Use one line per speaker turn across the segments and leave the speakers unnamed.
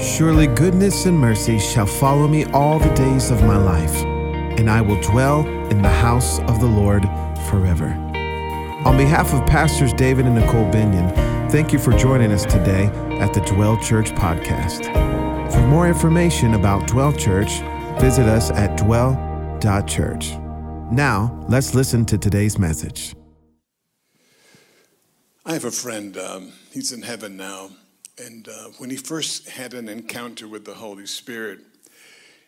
Surely goodness and mercy shall follow me all the days of my life, and I will dwell in the house of the Lord forever. On behalf of Pastors David and Nicole Binion, thank you for joining us today at the Dwell Church podcast. For more information about Dwell Church, visit us at dwell.church. Now, let's listen to today's message.
I have a friend, um, he's in heaven now, and uh, when he first had an encounter with the Holy Spirit,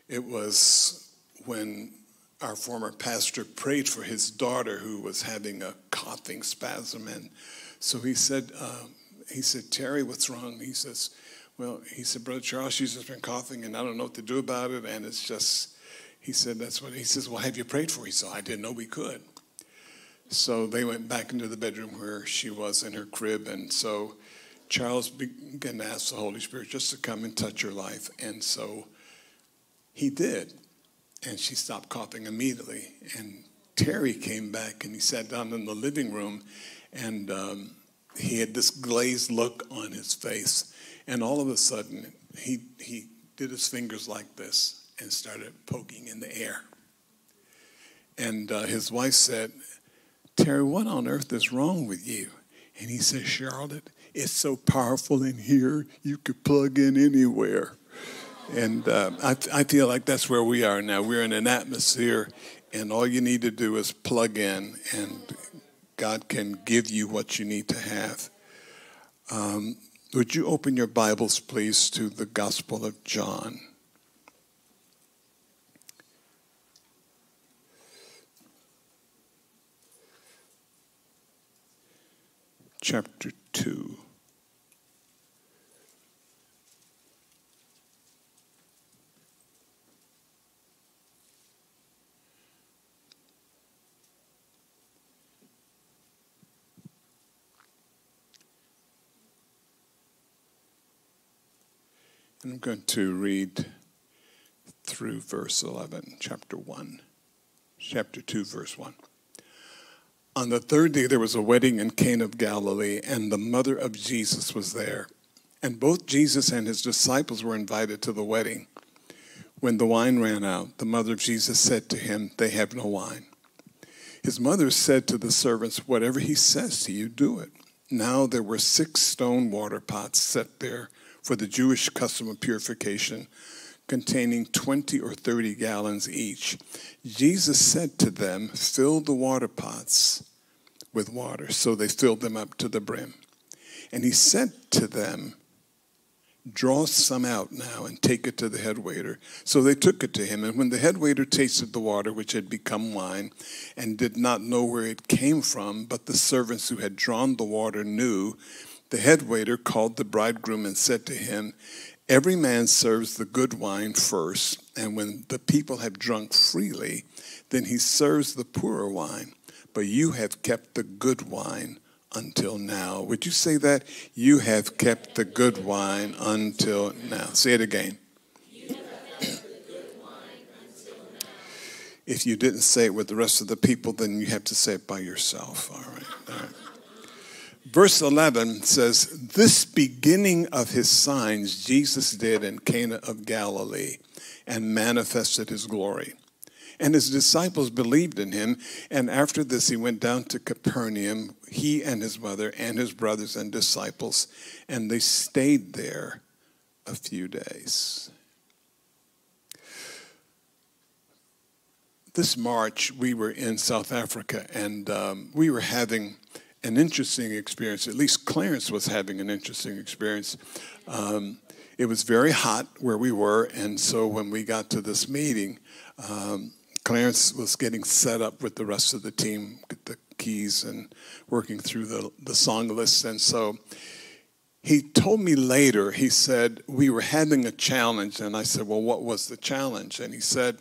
it was when our former pastor prayed for his daughter who was having a coughing spasm. And so he said, uh, he said, Terry, what's wrong? He says, well, he said, Brother Charles, she's just been coughing and I don't know what to do about it. And it's just, he said, that's what he says, well, have you prayed for her? He said, I didn't know we could. So they went back into the bedroom where she was in her crib. And so Charles began to ask the Holy Spirit just to come and touch her life. And so he did. And she stopped coughing immediately. And Terry came back and he sat down in the living room and um, he had this glazed look on his face. And all of a sudden, he, he did his fingers like this and started poking in the air. And uh, his wife said, Terry, what on earth is wrong with you? And he said, Charlotte, it's so powerful in here, you could plug in anywhere. And uh, I, I feel like that's where we are now. We're in an atmosphere, and all you need to do is plug in, and God can give you what you need to have. Um, would you open your Bibles, please, to the Gospel of John? chapter 2. I'm going to read through verse 11, chapter 1, chapter 2, verse 1. On the third day, there was a wedding in Cana of Galilee, and the mother of Jesus was there. And both Jesus and his disciples were invited to the wedding. When the wine ran out, the mother of Jesus said to him, They have no wine. His mother said to the servants, Whatever he says to you, do it. Now there were six stone water pots set there for the Jewish custom of purification, containing 20 or 30 gallons each. Jesus said to them, Fill the water pots with water. So they filled them up to the brim. And he said to them, Draw some out now and take it to the head waiter. So they took it to him. And when the head waiter tasted the water, which had become wine, and did not know where it came from, but the servants who had drawn the water knew, the head waiter called the bridegroom and said to him, Every man serves the good wine first, and when the people have drunk freely, then he serves the poorer wine. But you have kept the good wine until now. Would you say that? You have kept the good wine until now. Say it again. If you didn't say it with the rest of the people, then you have to say it by yourself. All right. All right. Verse 11 says, This beginning of his signs Jesus did in Cana of Galilee and manifested his glory. And his disciples believed in him. And after this, he went down to Capernaum, he and his mother and his brothers and disciples, and they stayed there a few days. This March, we were in South Africa, and um, we were having an interesting experience. At least Clarence was having an interesting experience. Um, it was very hot where we were, and so when we got to this meeting, um, Clarence was getting set up with the rest of the team, the keys and working through the, the song list. And so he told me later, he said, We were having a challenge. And I said, Well, what was the challenge? And he said,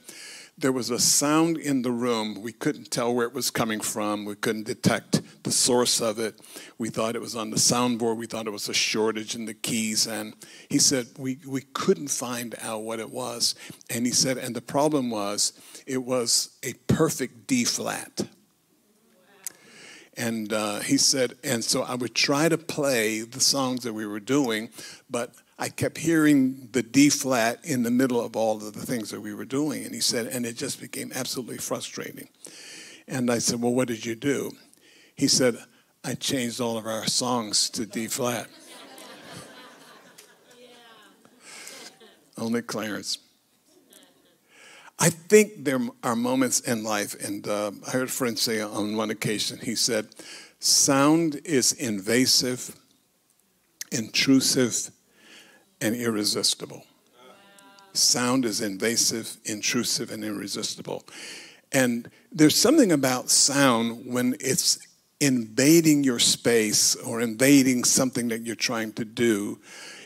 there was a sound in the room. We couldn't tell where it was coming from. We couldn't detect the source of it. We thought it was on the soundboard. We thought it was a shortage in the keys. And he said, we, we couldn't find out what it was. And he said, and the problem was, it was a perfect D flat. And uh, he said, and so I would try to play the songs that we were doing, but I kept hearing the D flat in the middle of all of the things that we were doing. And he said, and it just became absolutely frustrating. And I said, well, what did you do? He said, I changed all of our songs to D flat. Only Clarence. I think there are moments in life, and uh, I heard a friend say on one occasion, he said, sound is invasive, intrusive, and irresistible. Sound is invasive, intrusive, and irresistible. And there's something about sound when it's invading your space or invading something that you're trying to do.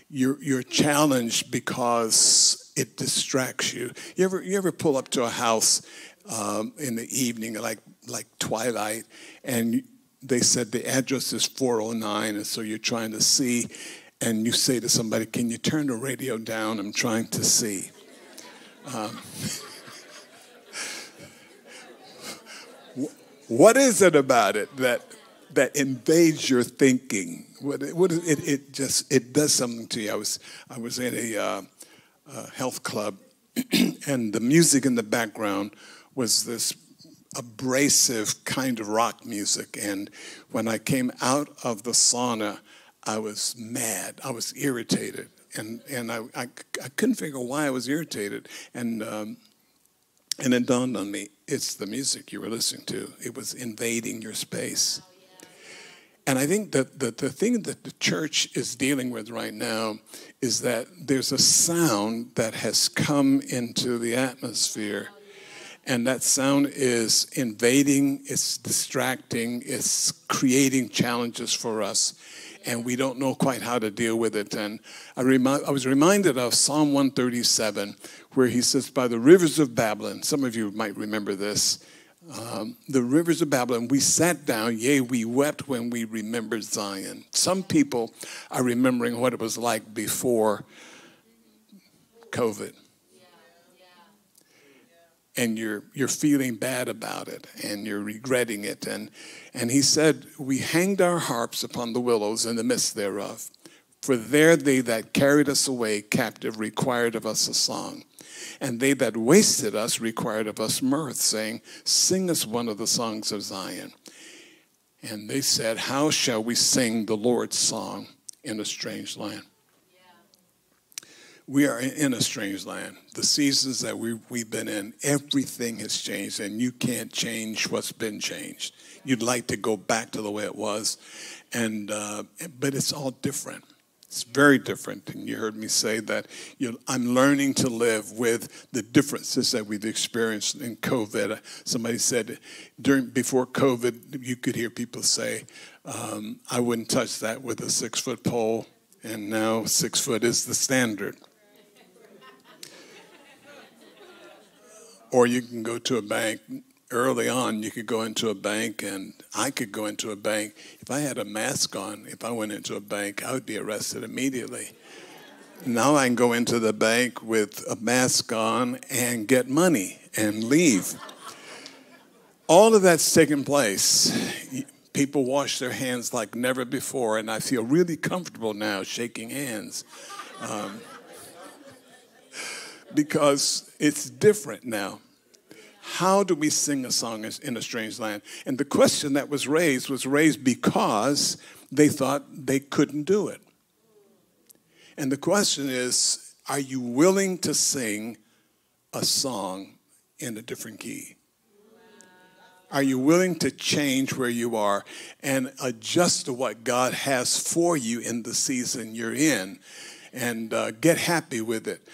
You're, you're challenged because it distracts you. You ever you ever pull up to a house um, in the evening, like like twilight, and they said the address is 409, and so you're trying to see, and you say to somebody, "Can you turn the radio down? I'm trying to see." Um, what is it about it that that invades your thinking? What, what it, it just it does something to you. I was I was in a uh, uh, health club, and the music in the background was this abrasive kind of rock music. And when I came out of the sauna, I was mad. I was irritated. And, and I, I, I couldn't figure why I was irritated. And, um, and it dawned on me it's the music you were listening to, it was invading your space. And I think that the, the thing that the church is dealing with right now is that there's a sound that has come into the atmosphere. And that sound is invading, it's distracting, it's creating challenges for us. And we don't know quite how to deal with it. And I, remi- I was reminded of Psalm 137, where he says, By the rivers of Babylon, some of you might remember this um, the rivers of Babylon, we sat down, yea, we wept when we remembered Zion. Some people are remembering what it was like before COVID. And you're, you're feeling bad about it and you're regretting it. And, and he said, We hanged our harps upon the willows in the midst thereof. For there they that carried us away captive required of us a song. And they that wasted us required of us mirth, saying, Sing us one of the songs of Zion. And they said, How shall we sing the Lord's song in a strange land? We are in a strange land. The seasons that we, we've been in, everything has changed, and you can't change what's been changed. You'd like to go back to the way it was, and uh, but it's all different. It's very different. And you heard me say that you know, I'm learning to live with the differences that we've experienced in COVID. Somebody said during before COVID, you could hear people say, um, I wouldn't touch that with a six foot pole. And now six foot is the standard. Or you can go to a bank early on, you could go into a bank, and I could go into a bank. If I had a mask on, if I went into a bank, I would be arrested immediately. Now I can go into the bank with a mask on and get money and leave. All of that's taken place. People wash their hands like never before, and I feel really comfortable now shaking hands. Um, because it's different now. How do we sing a song in a strange land? And the question that was raised was raised because they thought they couldn't do it. And the question is are you willing to sing a song in a different key? Are you willing to change where you are and adjust to what God has for you in the season you're in and uh, get happy with it?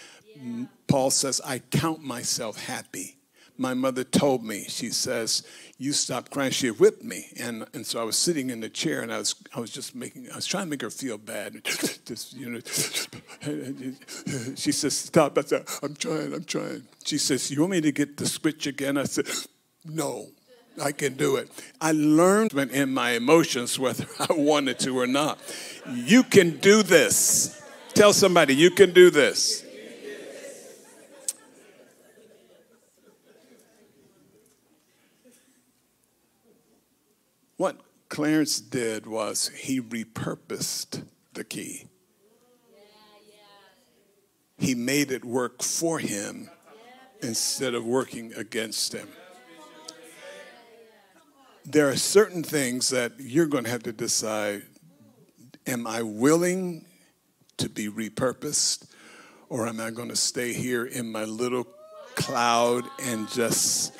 Paul says, I count myself happy my mother told me, she says, you stop crying. She whipped me. And, and so I was sitting in the chair and I was, I was just making, I was trying to make her feel bad. just, you know, she says, stop. I said, I'm trying, I'm trying. She says, you want me to get the switch again? I said, no, I can do it. I learned in my emotions whether I wanted to or not. You can do this. Tell somebody, you can do this. What, Clarence did was he repurposed the key. He made it work for him instead of working against him. There are certain things that you're going to have to decide am I willing to be repurposed or am I going to stay here in my little cloud and just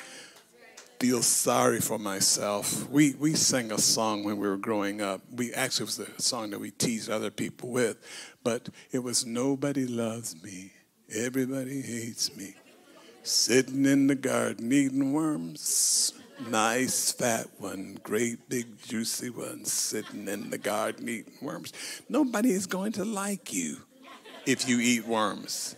feel sorry for myself. We, we sang a song when we were growing up. We actually was a song that we teased other people with, but it was Nobody Loves Me, Everybody Hates Me. Sitting in the garden eating worms. Nice fat one, great big juicy one, sitting in the garden eating worms. Nobody is going to like you if you eat worms.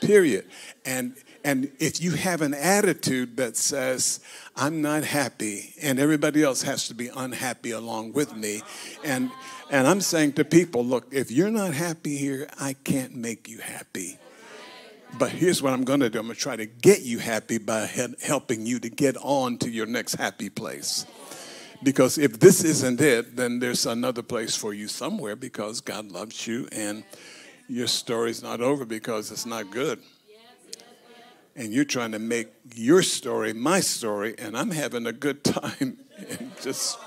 Period. And and if you have an attitude that says, I'm not happy, and everybody else has to be unhappy along with me, and, and I'm saying to people, look, if you're not happy here, I can't make you happy. But here's what I'm going to do I'm going to try to get you happy by helping you to get on to your next happy place. Because if this isn't it, then there's another place for you somewhere because God loves you and your story's not over because it's not good and you're trying to make your story my story, and I'm having a good time and just.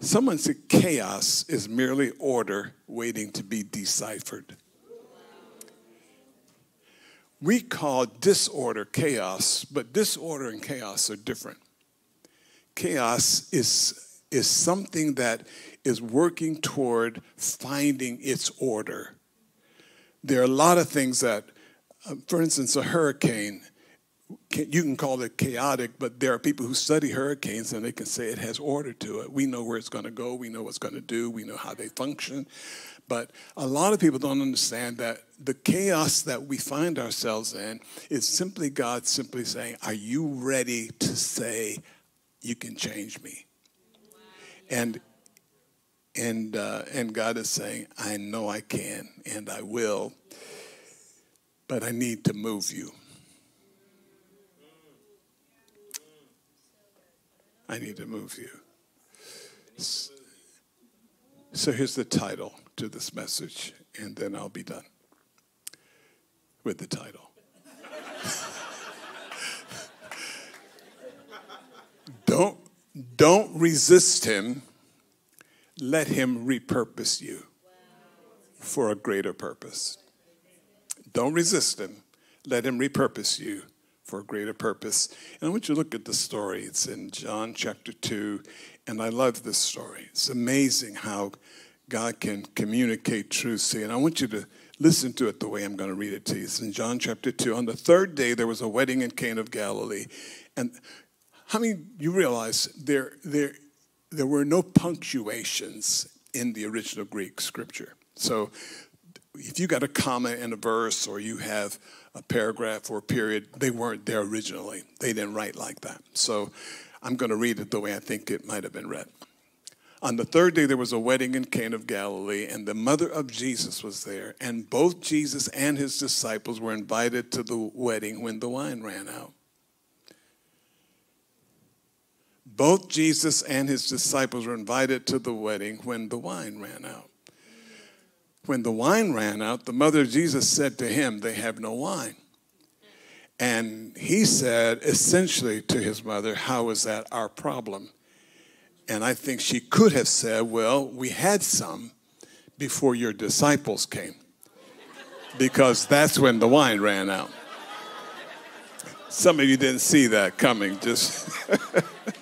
Someone said chaos is merely order waiting to be deciphered. We call disorder chaos, but disorder and chaos are different. Chaos is, is something that is working toward finding its order there are a lot of things that, uh, for instance, a hurricane, you can call it chaotic, but there are people who study hurricanes and they can say it has order to it. We know where it's going to go, we know what's going to do, we know how they function. But a lot of people don't understand that the chaos that we find ourselves in is simply God simply saying, Are you ready to say, You can change me? And and, uh, and God is saying, I know I can and I will, but I need to move you. I need to move you. So here's the title to this message, and then I'll be done with the title. don't, don't resist him let Him repurpose you for a greater purpose. Don't resist Him. Let Him repurpose you for a greater purpose. And I want you to look at the story. It's in John chapter 2, and I love this story. It's amazing how God can communicate truth to you. And I want you to listen to it the way I'm going to read it to you. It's in John chapter 2. On the third day, there was a wedding in Cana of Galilee. And how many you realize there, there there were no punctuations in the original Greek scripture. So if you got a comma in a verse or you have a paragraph or a period, they weren't there originally. They didn't write like that. So I'm going to read it the way I think it might have been read. On the third day, there was a wedding in Cana of Galilee, and the mother of Jesus was there. And both Jesus and his disciples were invited to the wedding when the wine ran out. Both Jesus and his disciples were invited to the wedding when the wine ran out. When the wine ran out, the mother of Jesus said to him, They have no wine. And he said essentially to his mother, How is that our problem? And I think she could have said, Well, we had some before your disciples came, because that's when the wine ran out. Some of you didn't see that coming, just.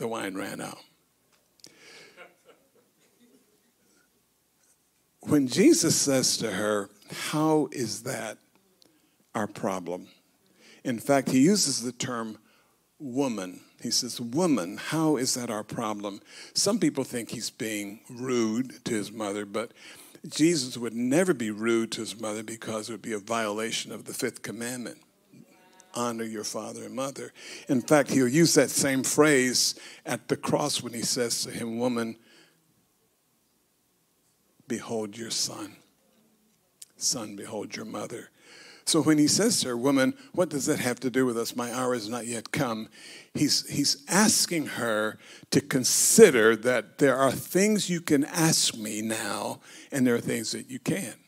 the wine ran out. When Jesus says to her, How is that our problem? In fact, he uses the term woman. He says, Woman, how is that our problem? Some people think he's being rude to his mother, but Jesus would never be rude to his mother because it would be a violation of the fifth commandment honor your father and mother. In fact, he'll use that same phrase at the cross when he says to him, Woman, behold your son. Son, behold your mother. So when he says to her, Woman, what does that have to do with us? My hour has not yet come. He's, he's asking her to consider that there are things you can ask me now, and there are things that you can't.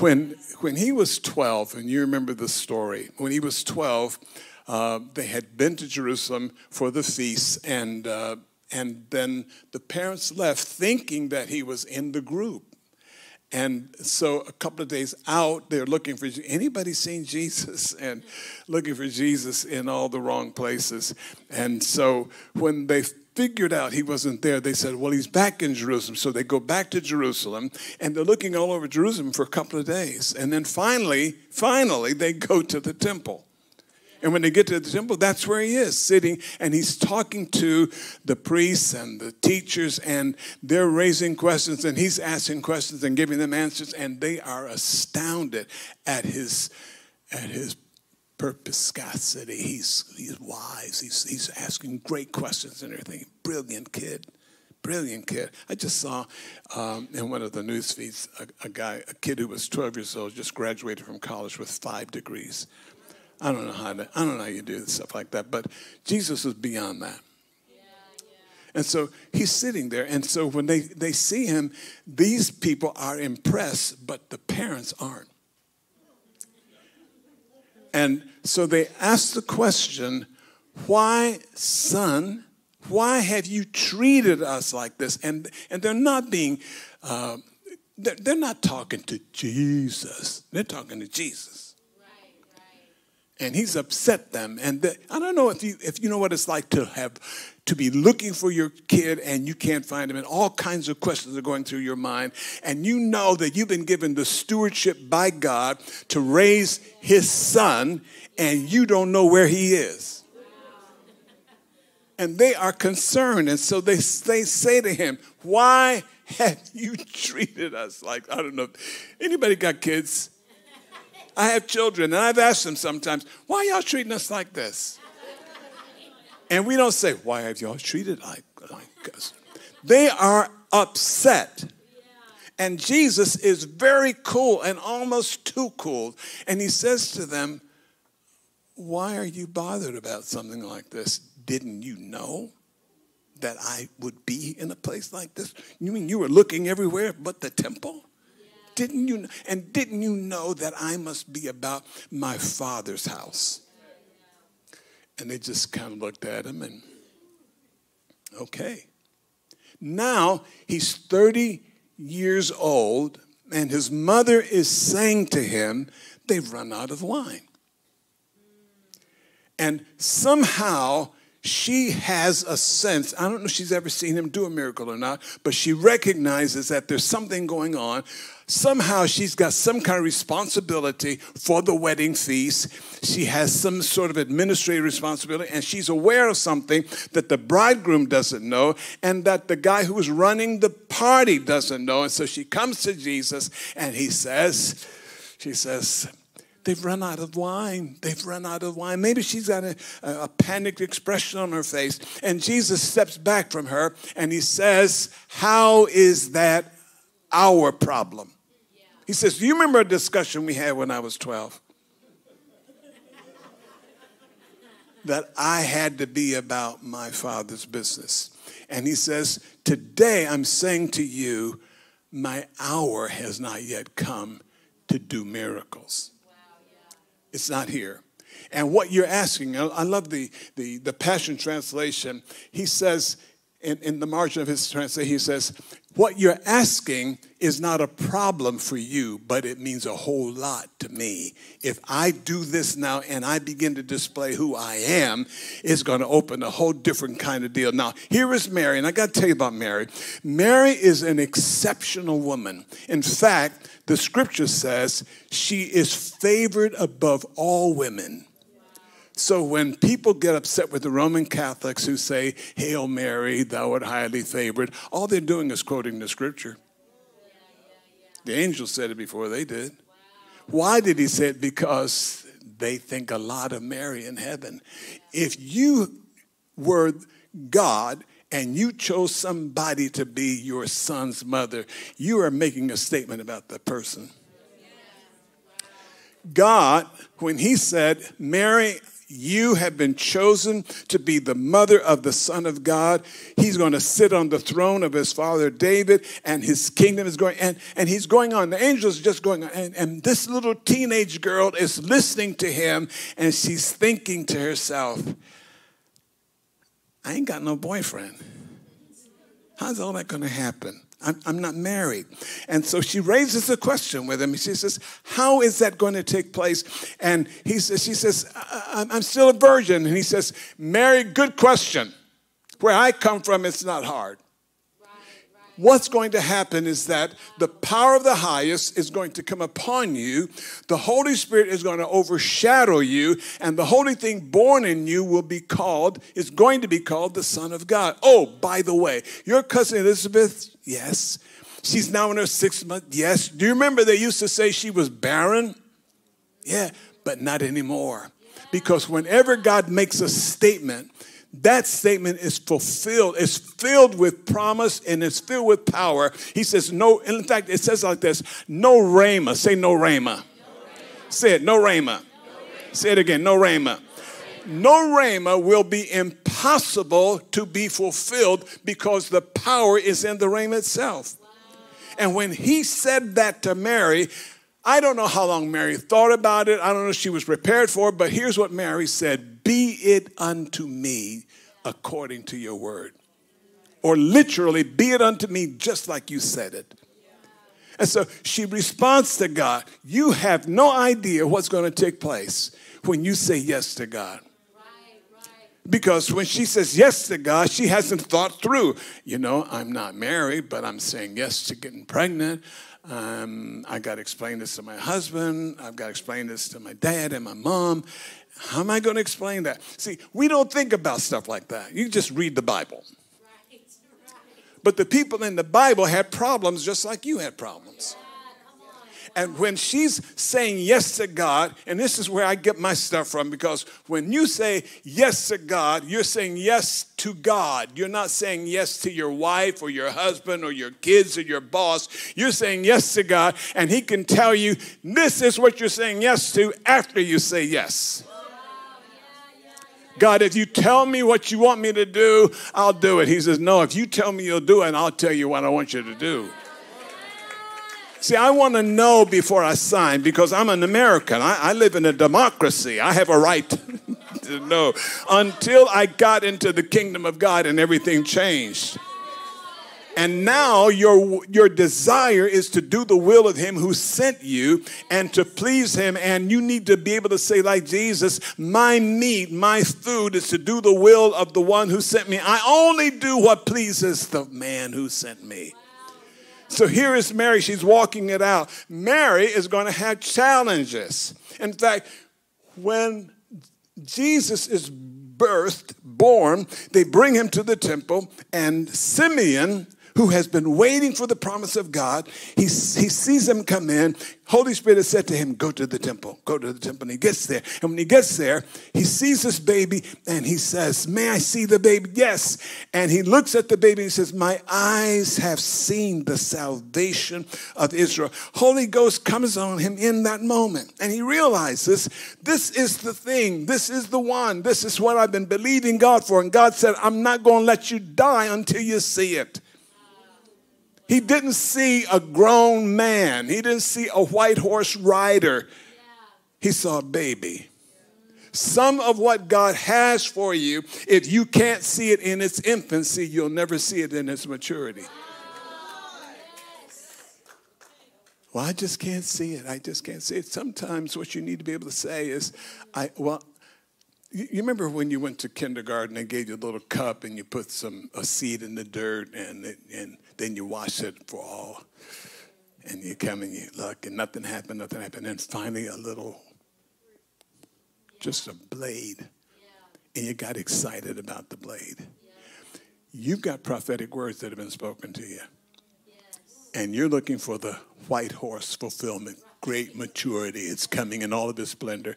When, when he was 12, and you remember the story, when he was 12, uh, they had been to Jerusalem for the feast, and, uh, and then the parents left thinking that he was in the group. And so a couple of days out, they're looking for anybody seen Jesus and looking for Jesus in all the wrong places. And so when they figured out he wasn't there, they said, Well, he's back in Jerusalem. So they go back to Jerusalem and they're looking all over Jerusalem for a couple of days. And then finally, finally, they go to the temple. And when they get to the temple, that's where he is sitting, and he's talking to the priests and the teachers, and they're raising questions, and he's asking questions and giving them answers, and they are astounded at his at his perspicacity. He's he's wise. He's he's asking great questions and everything. Brilliant kid. Brilliant kid. I just saw um, in one of the news feeds a, a guy, a kid who was 12 years old, just graduated from college with five degrees. I don't know how to, I don't know how you do stuff like that, but Jesus was beyond that. And so he's sitting there. And so when they, they see him, these people are impressed, but the parents aren't. And so they ask the question, Why, son, why have you treated us like this? And, and they're not being, uh, they're, they're not talking to Jesus, they're talking to Jesus and he's upset them. And the, I don't know if you if you know what it's like to have to be looking for your kid and you can't find him, and all kinds of questions are going through your mind, and you know that you've been given the stewardship by God to raise his son, and you don't know where he is. And they are concerned, and so they, they say to him, Why have you treated us like I don't know? Anybody got kids? I have children, and I've asked them sometimes, why y'all treating us like this? And we don't say, why have y'all treated like, like us? They are upset. And Jesus is very cool and almost too cool. And he says to them, Why are you bothered about something like this? Didn't you know that I would be in a place like this? You mean you were looking everywhere but the temple? Didn't you and didn't you know that I must be about my father's house? And they just kind of looked at him and okay. Now he's 30 years old and his mother is saying to him, they've run out of wine. And somehow she has a sense. I don't know if she's ever seen him do a miracle or not, but she recognizes that there's something going on. Somehow she's got some kind of responsibility for the wedding feast. She has some sort of administrative responsibility, and she's aware of something that the bridegroom doesn't know, and that the guy who is running the party doesn't know. And so she comes to Jesus, and he says, She says, They've run out of wine. They've run out of wine. Maybe she's got a, a, panicked expression on her face. And Jesus steps back from her and he says, How is that our problem? He says, Do you remember a discussion we had when I was 12? that I had to be about my father's business. And he says, Today I'm saying to you, my hour has not yet come to do miracles. It's not here. And what you're asking, I love the, the, the Passion Translation. He says, in, in the margin of his translation, he says, What you're asking is not a problem for you, but it means a whole lot to me. If I do this now and I begin to display who I am, it's going to open a whole different kind of deal. Now, here is Mary, and I got to tell you about Mary. Mary is an exceptional woman. In fact, the scripture says she is favored above all women. So when people get upset with the Roman Catholics who say, Hail Mary, thou art highly favored, all they're doing is quoting the scripture. The angel said it before they did. Why did he say it? Because they think a lot of Mary in heaven. If you were God and you chose somebody to be your son's mother, you are making a statement about the person. God, when He said, Mary, you have been chosen to be the mother of the Son of God. He's going to sit on the throne of his father David, and his kingdom is going, and, and he's going on. The angel's just going on. And, and this little teenage girl is listening to him, and she's thinking to herself, I ain't got no boyfriend. How's all that going to happen? I'm, I'm, not married. And so she raises a question with him. She says, How is that going to take place? And he says, She says, I'm still a virgin. And he says, Mary, good question. Where I come from, it's not hard what's going to happen is that the power of the highest is going to come upon you. The Holy Spirit is going to overshadow you, and the holy thing born in you will be called, is going to be called the Son of God. Oh, by the way, your cousin Elizabeth, yes. She's now in her sixth month, yes. Do you remember they used to say she was barren? Yeah, but not anymore. Because whenever God makes a statement, that statement is fulfilled. It's filled with promise and it's filled with power. He says, no, in fact, it says like this no rhema. Say no rhema. No Say it, no rhema. No Say it again, no rhema. No rhema will be impossible to be fulfilled because the power is in the rhema itself. And when he said that to Mary, I don't know how long Mary thought about it. I don't know if she was prepared for it, but here's what Mary said Be it unto me according to your word. Or literally, be it unto me just like you said it. And so she responds to God. You have no idea what's going to take place when you say yes to God. Because when she says yes to God, she hasn't thought through, you know, I'm not married, but I'm saying yes to getting pregnant. Um, I got to explain this to my husband. I've got to explain this to my dad and my mom. How am I going to explain that? See, we don't think about stuff like that. You just read the Bible. Right, right. But the people in the Bible had problems just like you had problems. And when she's saying yes to God, and this is where I get my stuff from, because when you say yes to God, you're saying yes to God. You're not saying yes to your wife or your husband or your kids or your boss. You're saying yes to God, and He can tell you this is what you're saying yes to after you say yes. God, if you tell me what you want me to do, I'll do it. He says, No, if you tell me you'll do it, I'll tell you what I want you to do. See, I want to know before I sign because I'm an American. I, I live in a democracy. I have a right to know. Until I got into the kingdom of God and everything changed. And now your, your desire is to do the will of him who sent you and to please him. And you need to be able to say, like Jesus, my meat, my food is to do the will of the one who sent me. I only do what pleases the man who sent me. So here is Mary, she's walking it out. Mary is going to have challenges. In fact, when Jesus is birthed, born, they bring him to the temple, and Simeon who has been waiting for the promise of God. He, he sees them come in. Holy Spirit has said to him, Go to the temple, go to the temple. And he gets there. And when he gets there, he sees this baby and he says, May I see the baby? Yes. And he looks at the baby and says, My eyes have seen the salvation of Israel. Holy Ghost comes on him in that moment. And he realizes this is the thing, this is the one, this is what I've been believing God for. And God said, I'm not going to let you die until you see it. He didn't see a grown man. He didn't see a white horse rider. He saw a baby. Some of what God has for you, if you can't see it in its infancy, you'll never see it in its maturity. Well, I just can't see it. I just can't see it. Sometimes what you need to be able to say is, I well, you remember when you went to kindergarten, they gave you a little cup and you put some a seed in the dirt and it, and then you wash it for all. And you come and you look, and nothing happened, nothing happened. And finally, a little, just a blade. And you got excited about the blade. You've got prophetic words that have been spoken to you. And you're looking for the white horse fulfillment, great maturity. It's coming in all of its splendor.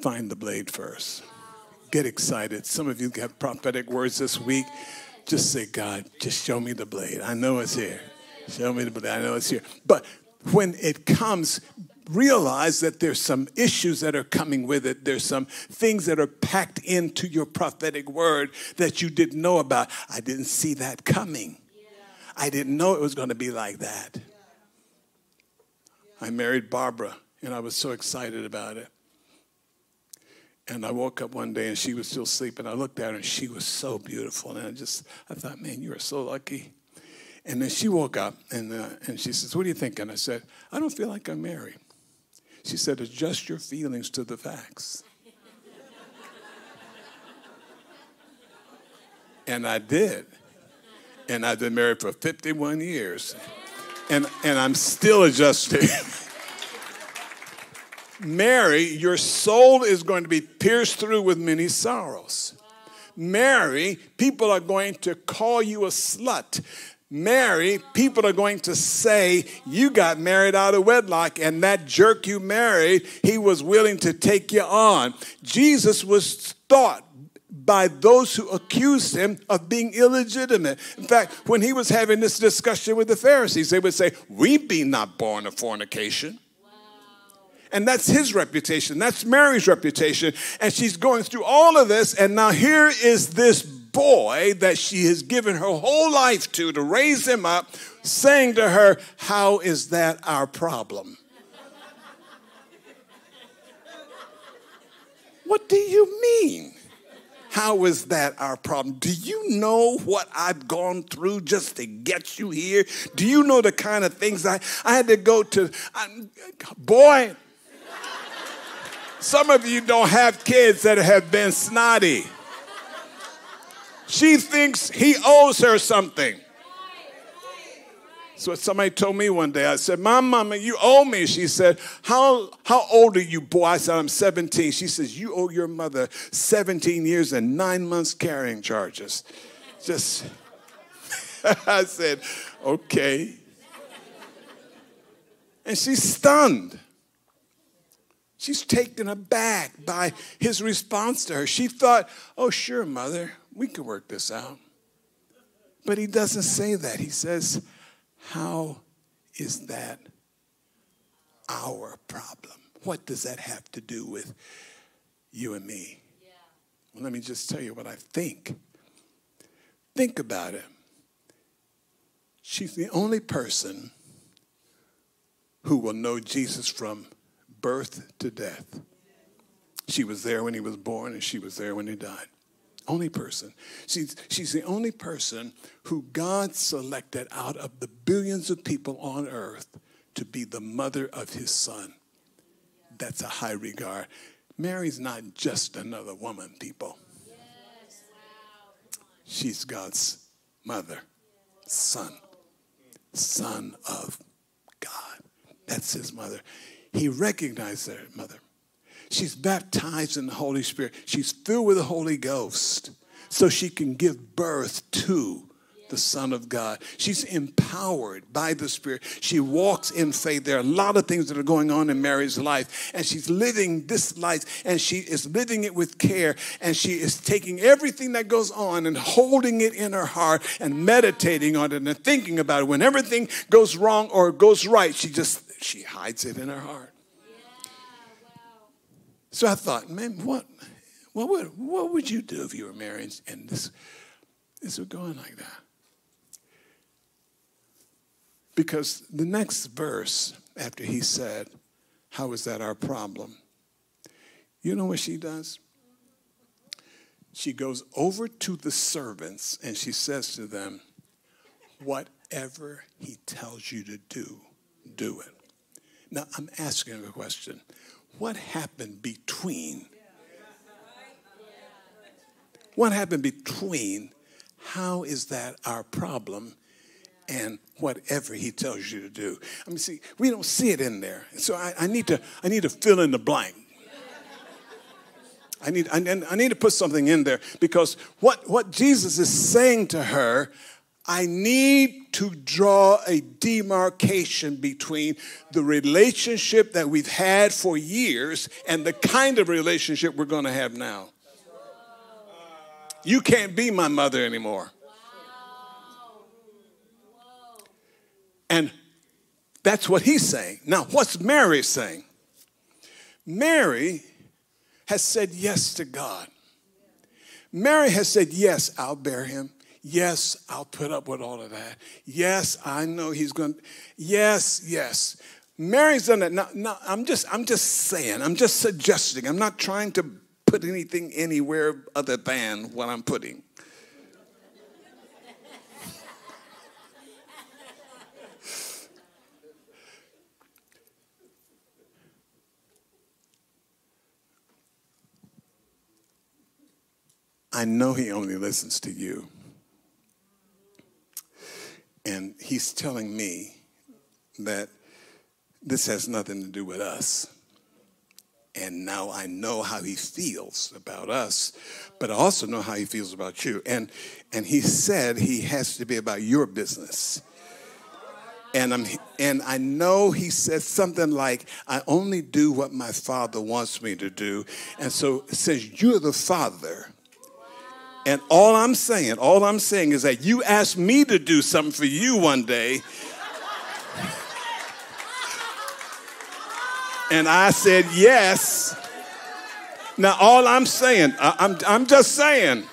Find the blade first. Get excited. Some of you got prophetic words this week. Just say, God, just show me the blade. I know it's here. Show me the blade. I know it's here. But when it comes, realize that there's some issues that are coming with it. There's some things that are packed into your prophetic word that you didn't know about. I didn't see that coming. I didn't know it was going to be like that. I married Barbara, and I was so excited about it. And I woke up one day and she was still sleeping. I looked at her and she was so beautiful. And I just, I thought, man, you are so lucky. And then she woke up and, uh, and she says, What do you think? And I said, I don't feel like I'm married. She said, Adjust your feelings to the facts. and I did. And I've been married for 51 years. And, and I'm still adjusting. Mary, your soul is going to be pierced through with many sorrows. Mary, people are going to call you a slut. Mary, people are going to say, You got married out of wedlock, and that jerk you married, he was willing to take you on. Jesus was thought by those who accused him of being illegitimate. In fact, when he was having this discussion with the Pharisees, they would say, We be not born of fornication. And that's his reputation. That's Mary's reputation. And she's going through all of this. And now here is this boy that she has given her whole life to, to raise him up, saying to her, How is that our problem? what do you mean? How is that our problem? Do you know what I've gone through just to get you here? Do you know the kind of things I, I had to go to? I, boy, some of you don't have kids that have been snotty. She thinks he owes her something. So somebody told me one day, I said, Mom, Mama, you owe me. She said, how, how old are you, boy? I said, I'm 17. She says, You owe your mother 17 years and nine months carrying charges. Just, I said, Okay. And she's stunned. She's taken aback by his response to her. She thought, oh, sure, mother, we can work this out. But he doesn't say that. He says, how is that our problem? What does that have to do with you and me? Yeah. Well, let me just tell you what I think. Think about it. She's the only person who will know Jesus from birth to death. She was there when he was born, and she was there when he died. Only person. She's, she's the only person who God selected out of the billions of people on earth to be the mother of his son. That's a high regard. Mary's not just another woman, people. She's God's mother, son, son of God. That's his mother. He recognized their mother. She's baptized in the Holy Spirit. She's filled with the Holy Ghost so she can give birth to the Son of God. She's empowered by the Spirit. She walks in faith. There are a lot of things that are going on in Mary's life, and she's living this life, and she is living it with care, and she is taking everything that goes on and holding it in her heart and meditating on it and thinking about it. When everything goes wrong or goes right, she just she hides it in her heart. So I thought, man, what, what would, what would you do if you were married and this, this was going like that? Because the next verse, after he said, How is that our problem? You know what she does? She goes over to the servants and she says to them, Whatever he tells you to do, do it. Now, I'm asking a question. What happened between? What happened between how is that our problem and whatever he tells you to do? I mean, see, we don't see it in there. So I, I need to I need to fill in the blank. I need, I, I need to put something in there because what, what Jesus is saying to her I need to draw a demarcation between the relationship that we've had for years and the kind of relationship we're going to have now. You can't be my mother anymore. And That's what he's saying. Now, what's Mary saying? Mary has said yes to God. Mary has said, Yes, I'll bear him. Yes, I'll put up with all of that. Yes, I know he's going to. Yes, yes. Mary's done that. Now, now, I'm just, I'm just saying, I'm just suggesting. I'm not trying to put anything anywhere other than what I'm putting. I know he only listens to you. And he's telling me that this has nothing to do with us. And now I know how he feels about us, but I also know how he feels about you. And, and he said he has to be about your business. And, I'm, and I know he said something like, I only do what my father wants me to do. And so, since you're the father, and all I'm saying, all I'm saying is that you asked me to do something for you one day. And I said yes. Now, all I'm saying, I, I'm, I'm just saying.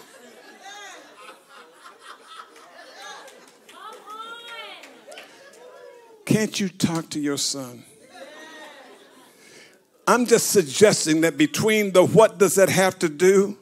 Can't you talk to your son? I'm just suggesting that between the what does that have to do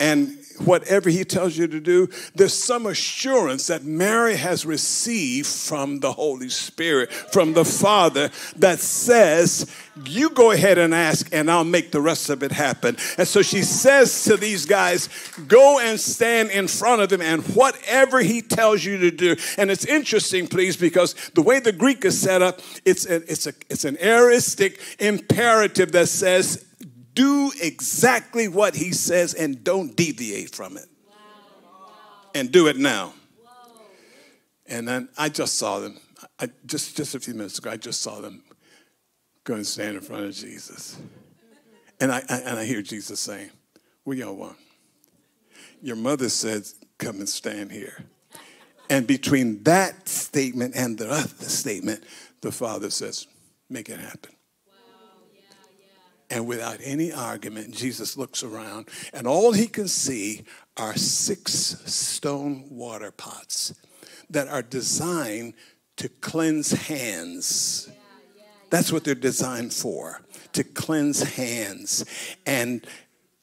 and whatever he tells you to do, there's some assurance that Mary has received from the Holy Spirit, from the Father, that says, You go ahead and ask, and I'll make the rest of it happen. And so she says to these guys, Go and stand in front of him, and whatever he tells you to do. And it's interesting, please, because the way the Greek is set up, it's, a, it's, a, it's an aoristic imperative that says, do exactly what he says and don't deviate from it. And do it now. And then I just saw them. I, just, just a few minutes ago, I just saw them go and stand in front of Jesus. And I, I and I hear Jesus saying, What y'all want? Your mother said, Come and stand here. And between that statement and the other statement, the father says, Make it happen. And without any argument, Jesus looks around, and all he can see are six stone water pots that are designed to cleanse hands. That's what they're designed for, to cleanse hands. And,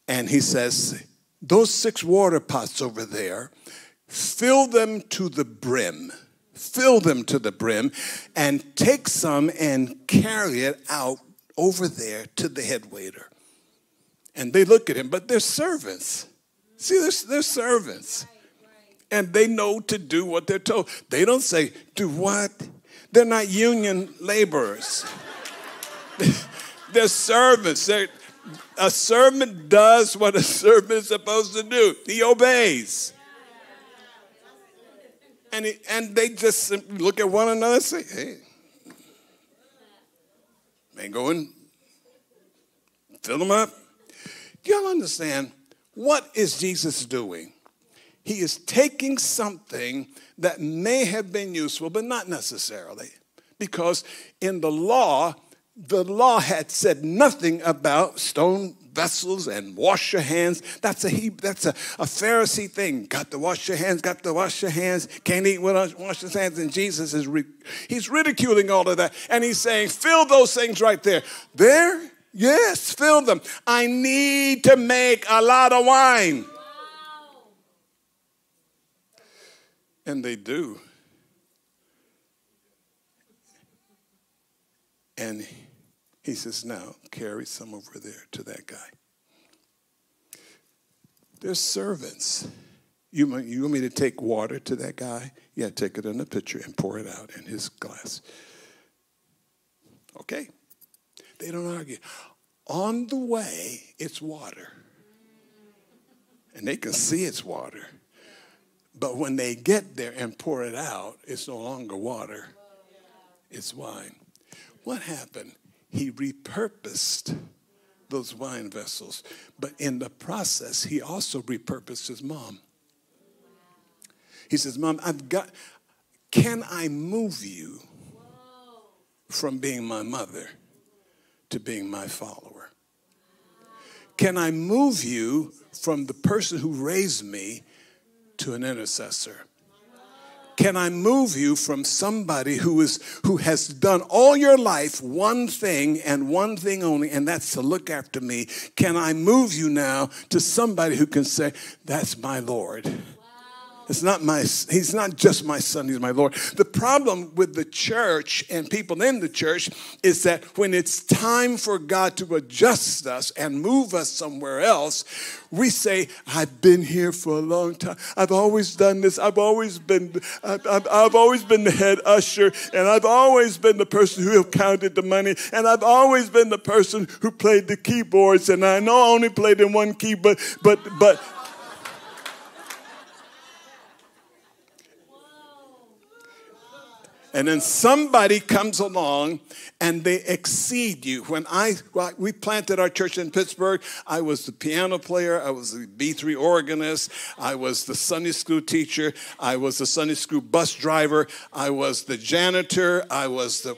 and he says, Those six water pots over there, fill them to the brim. Fill them to the brim and take some and carry it out over there to the head waiter. And they look at him, but they're servants. See, they're, they're servants. And they know to do what they're told. They don't say, do what? They're not union laborers. they're servants. They're, a servant does what a servant is supposed to do. He obeys. And, he, and they just look at one another and say, hey, Man, go and fill them up. Y'all understand what is Jesus doing? He is taking something that may have been useful, but not necessarily. Because in the law, the law had said nothing about stone vessels and wash your hands. That's a he, that's a, a Pharisee thing. Got to wash your hands. Got to wash your hands. Can't eat without wash his hands. And Jesus is re, he's ridiculing all of that, and he's saying, fill those things right there. There, yes, fill them. I need to make a lot of wine. And they do. And he says, Now carry some over there to that guy. They're servants. You, want me to take water to that guy? Yeah, take it in a pitcher and pour it out in his glass. Okay. They don't argue. On the way, it's water. And they can see it's water. But when they get there and pour it out, it's no longer water, it's wine. What happened? He repurposed those wine vessels. But in the process, he also repurposed his mom. He says, Mom, I've got, Can I move you from being my mother to being my follower? Can I move you from the person who raised me to an intercessor? Can I move you from somebody who is who has done all your life one thing and one thing only, and that's to look after me? Can I move you now to somebody who can say, That's my Lord? It's not my, he's not just my son, he's my Lord. The problem with the church and people in the church is that when it's time for God to adjust us and move us somewhere else, we say, I've been here for a long time. I've always done this. I've always been, I've, I've, I've always been the head usher, and I've always been the person who have counted the money, and I've always been the person who played the keyboards, and I know I only played in one key, but, but, but, And then somebody comes along and they exceed you. When I well, we planted our church in Pittsburgh, I was the piano player, I was the B3 organist, I was the Sunday school teacher, I was the Sunday school bus driver, I was the janitor, I was the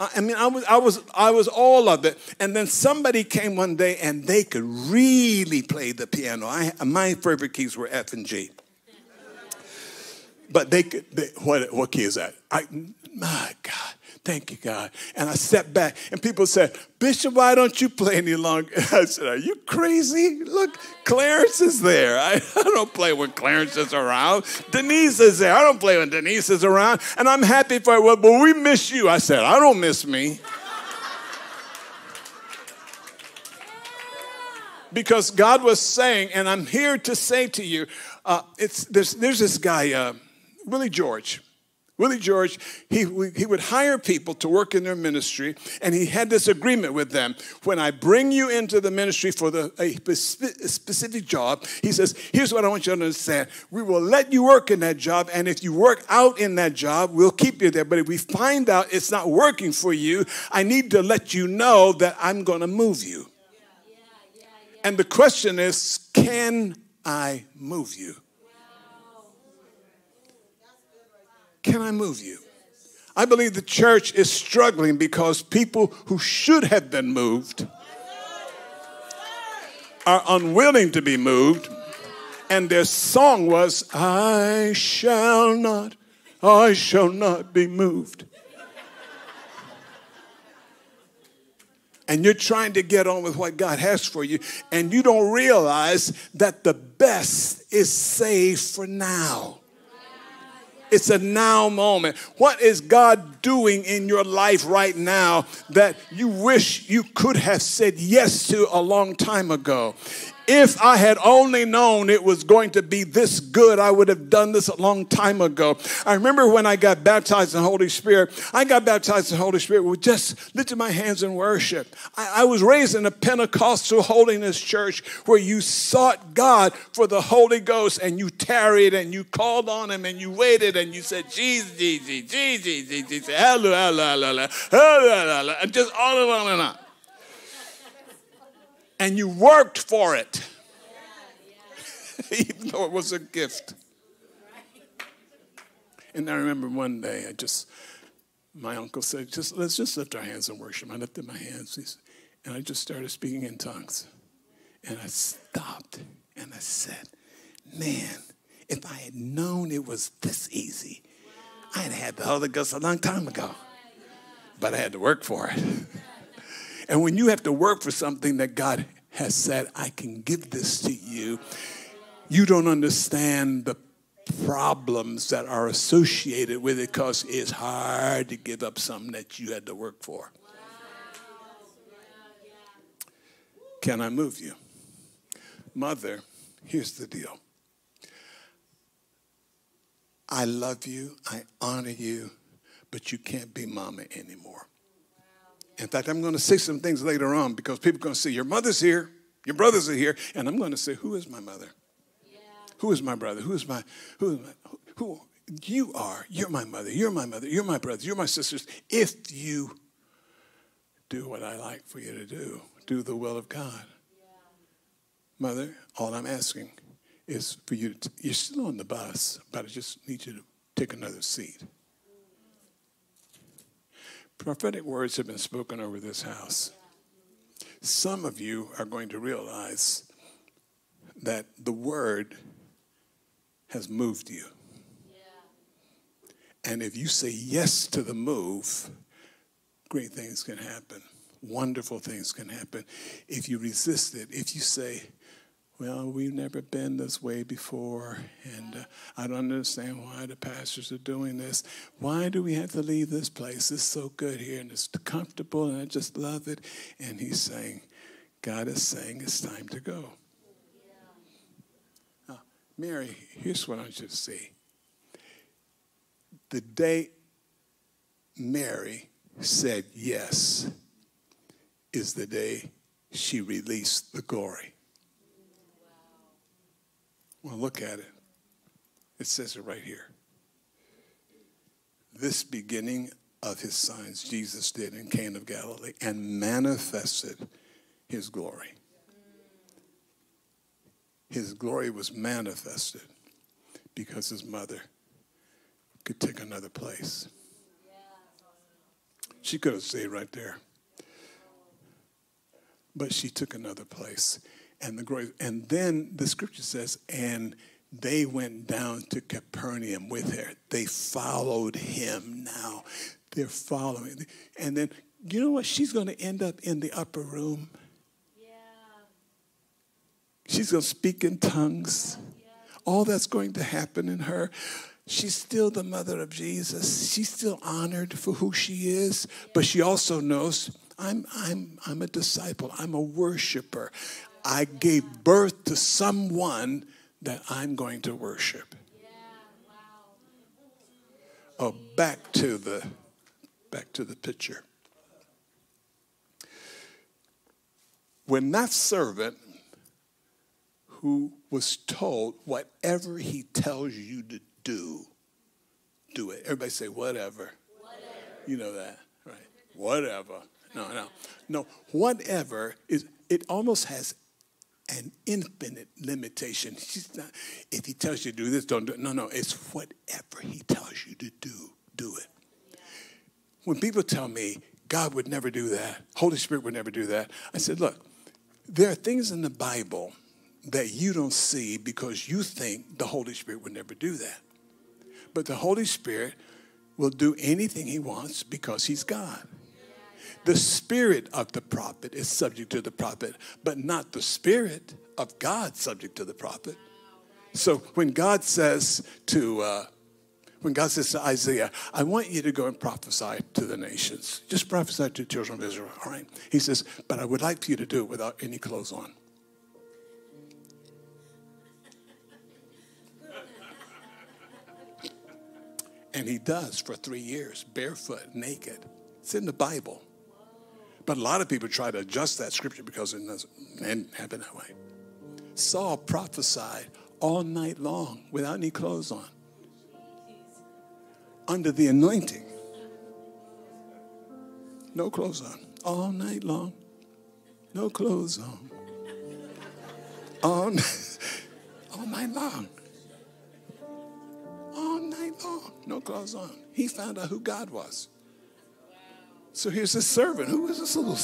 I mean, I was, I was, I was all of it. And then somebody came one day and they could really play the piano. I, my favorite keys were F and G but they could, they, what, what key is that? I, my God, thank you, God. And I stepped back, and people said, Bishop, why don't you play any longer? I said, Are you crazy? Look, Clarence is there. I, I don't play when Clarence is around. Denise is there. I don't play when Denise is around. And I'm happy for it. Well, but we miss you. I said, I don't miss me. because God was saying, and I'm here to say to you, uh, it's, there's, there's this guy, uh, Willie George. Willie George, he, he would hire people to work in their ministry, and he had this agreement with them. When I bring you into the ministry for the, a specific job, he says, Here's what I want you to understand. We will let you work in that job, and if you work out in that job, we'll keep you there. But if we find out it's not working for you, I need to let you know that I'm going to move you. And the question is, can I move you? Can I move you? I believe the church is struggling because people who should have been moved are unwilling to be moved. And their song was, I shall not, I shall not be moved. and you're trying to get on with what God has for you, and you don't realize that the best is saved for now. It's a now moment. What is God doing in your life right now that you wish you could have said yes to a long time ago? If I had only known it was going to be this good, I would have done this a long time ago. I remember when I got baptized in the Holy Spirit, I got baptized in the Holy Spirit with just lifting my hands in worship. I, I was raised in a Pentecostal holiness church where you sought God for the Holy Ghost and you tarried and you called on Him and you waited and you said, Jesus, Jesus, Jesus, Jesus, hallelujah, hallelujah, hallelujah, and just on and on and on and you worked for it, even though it was a gift. And I remember one day, I just, my uncle said, just let's just lift our hands and worship. I lifted my hands, and I just started speaking in tongues. And I stopped and I said, man, if I had known it was this easy, I'd had the Holy Ghost a long time ago. But I had to work for it. And when you have to work for something that God has said, I can give this to you, you don't understand the problems that are associated with it because it's hard to give up something that you had to work for. Can I move you? Mother, here's the deal. I love you, I honor you, but you can't be mama anymore. In fact, I'm going to say some things later on because people are going to say, Your mother's here, your brothers are here, and I'm going to say, Who is my mother? Yeah. Who is my brother? Who is my, who is my, who, who, you are, you're my mother, you're my mother, you're my brothers, you're my sisters, if you do what I like for you to do, do the will of God. Yeah. Mother, all I'm asking is for you to, you're still on the bus, but I just need you to take another seat. Prophetic words have been spoken over this house. Some of you are going to realize that the word has moved you. And if you say yes to the move, great things can happen. Wonderful things can happen. If you resist it, if you say, well, we've never been this way before, and uh, I don't understand why the pastors are doing this. Why do we have to leave this place? It's so good here, and it's comfortable, and I just love it. And he's saying, God is saying it's time to go. Now, Mary, here's what I want you to see. The day Mary said yes is the day she released the glory. Well, look at it. It says it right here. This beginning of his signs Jesus did in Cana of Galilee and manifested his glory. His glory was manifested because his mother could take another place. She could have stayed right there. But she took another place. And the glory, and then the scripture says, and they went down to Capernaum with her. They followed him now. They're following. And then, you know what? She's going to end up in the upper room Yeah. She's going to speak in tongues. All that's going to happen in her. She's still the mother of Jesus. She's still honored for who she is, but she also knows I'm, I'm, I'm a disciple, I'm a worshiper. I gave birth to someone that I'm going to worship. Oh, back to the back to the picture. When that servant who was told, whatever he tells you to do, do it. Everybody say, whatever. whatever. You know that, right? Whatever. No, no. No, whatever is, it almost has an infinite limitation. Not, if he tells you to do this, don't do it. No, no, it's whatever he tells you to do, do it. When people tell me God would never do that, Holy Spirit would never do that, I said, look, there are things in the Bible that you don't see because you think the Holy Spirit would never do that. But the Holy Spirit will do anything he wants because he's God. The spirit of the prophet is subject to the prophet, but not the spirit of God subject to the prophet. So when God says to uh, when God says to Isaiah, I want you to go and prophesy to the nations. Just prophesy to the children of Israel, all right? He says, but I would like for you to do it without any clothes on. And he does for three years, barefoot, naked. It's in the Bible. But a lot of people try to adjust that scripture because it doesn't happen that way. Saul prophesied all night long without any clothes on, under the anointing. No clothes on, all night long, no clothes on, all, all night long All night long, no clothes on. He found out who God was. So here's this servant. Who is this little?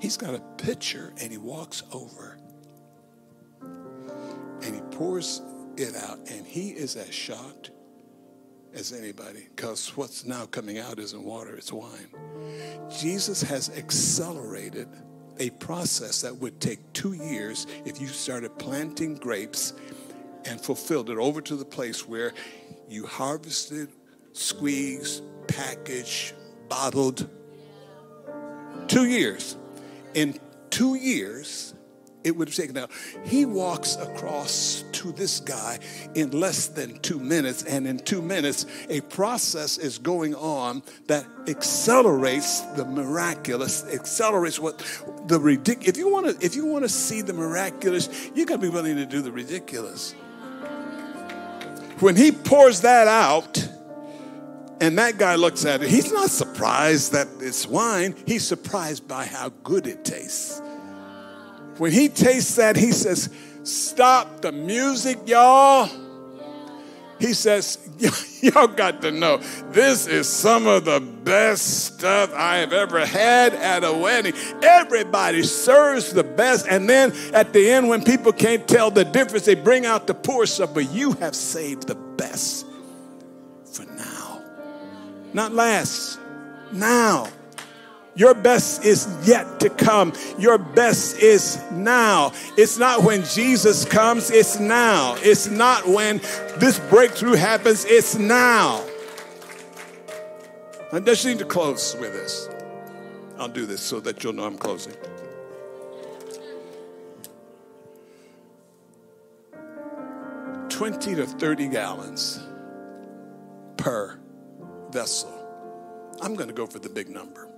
He's got a pitcher and he walks over and he pours it out, and he is as shocked as anybody because what's now coming out isn't water, it's wine. Jesus has accelerated a process that would take two years if you started planting grapes and fulfilled it over to the place where you harvested, squeezed, packaged, bottled. Two years. In two years, it would have taken out. He walks across to this guy in less than two minutes, and in two minutes, a process is going on that accelerates the miraculous, accelerates what the ridiculous. If you want to, if you want to see the miraculous, you got to be willing to do the ridiculous. When he pours that out, and that guy looks at it, he's not surprised that it's wine. He's surprised by how good it tastes. When he tastes that, he says, Stop the music, y'all. He says, Y'all got to know, this is some of the best stuff I have ever had at a wedding. Everybody serves the best. And then at the end, when people can't tell the difference, they bring out the poor stuff. But you have saved the best for now, not last, now. Your best is yet to come. Your best is now. It's not when Jesus comes, it's now. It's not when this breakthrough happens, it's now. I just need to close with this. I'll do this so that you'll know I'm closing. Twenty to thirty gallons per vessel. I'm going to go for the big number.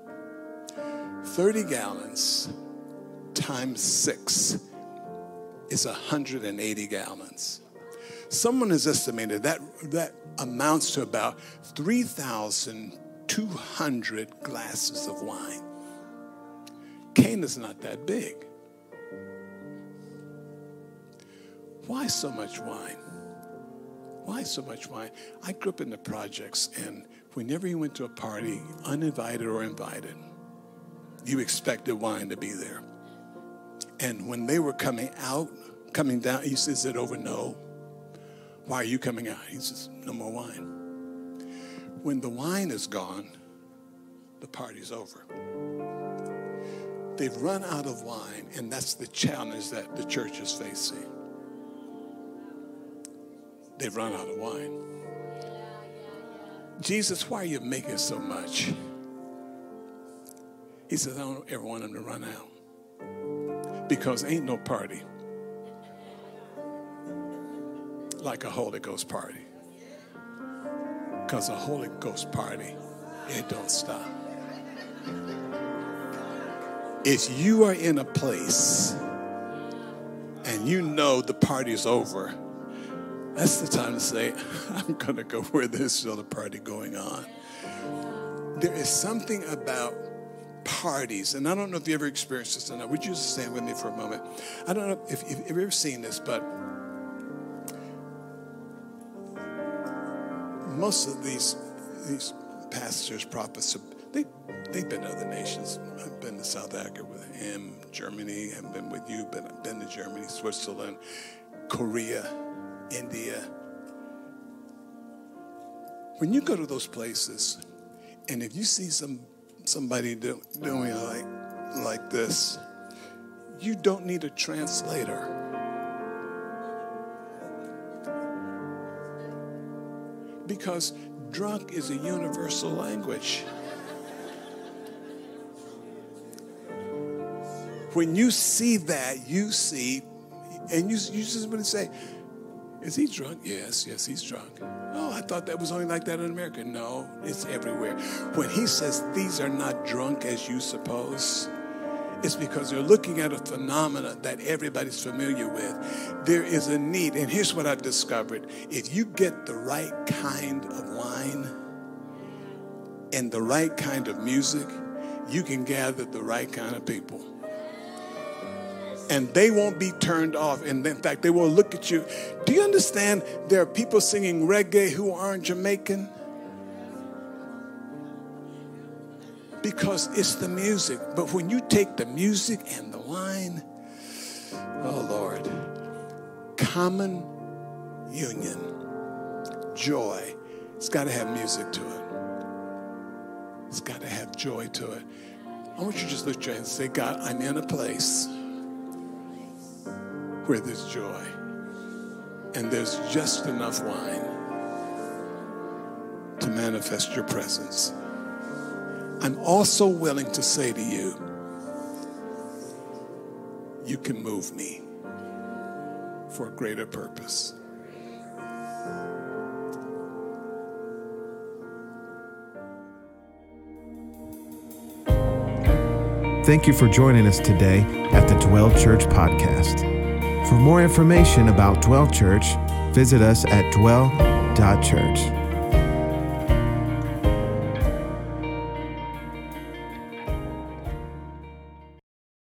30 gallons times six is 180 gallons. Someone has estimated that that amounts to about 3,200 glasses of wine. Cana's not that big. Why so much wine? Why so much wine? I grew up in the projects, and whenever you went to a party, uninvited or invited, you expected wine to be there. And when they were coming out, coming down, he says, Is it over? No. Why are you coming out? He says, No more wine. When the wine is gone, the party's over. They've run out of wine, and that's the challenge that the church is facing. They've run out of wine. Jesus, why are you making so much? He says, I don't ever want them to run out. Because ain't no party like a Holy Ghost party. Because a Holy Ghost party, it don't stop. If you are in a place and you know the party's over, that's the time to say, I'm going to go where there's still a party going on. There is something about parties, and I don't know if you ever experienced this or not. Would you just stand with me for a moment? I don't know if, if, if you've ever seen this, but most of these these pastors, prophets, they they've been to other nations. I've been to South Africa with him, Germany. I've been with you, but I've been to Germany, Switzerland, Korea, India. Uh, when you go to those places, and if you see some somebody do, doing like like this, you don't need a translator. Because drunk is a universal language. When you see that, you see, and you, you just want to say, Is he drunk? Yes, yes, he's drunk. Oh, I thought that was only like that in America. No, it's everywhere. When he says these are not drunk as you suppose, it's because they're looking at a phenomenon that everybody's familiar with. There is a need, and here's what I've discovered if you get the right kind of wine and the right kind of music, you can gather the right kind of people and they won't be turned off. And in fact, they will look at you. Do you understand there are people singing reggae who aren't Jamaican? Because it's the music. But when you take the music and the wine, oh Lord, common union, joy, it's got to have music to it. It's got to have joy to it. I want you to just lift your hands and say, God, I'm in a place where there's joy and there's just enough wine to manifest your presence. I'm also willing to say to you, you can move me for a greater purpose.
Thank you for joining us today at the Dwell Church Podcast. For more information about Dwell Church, visit us at dwell.church.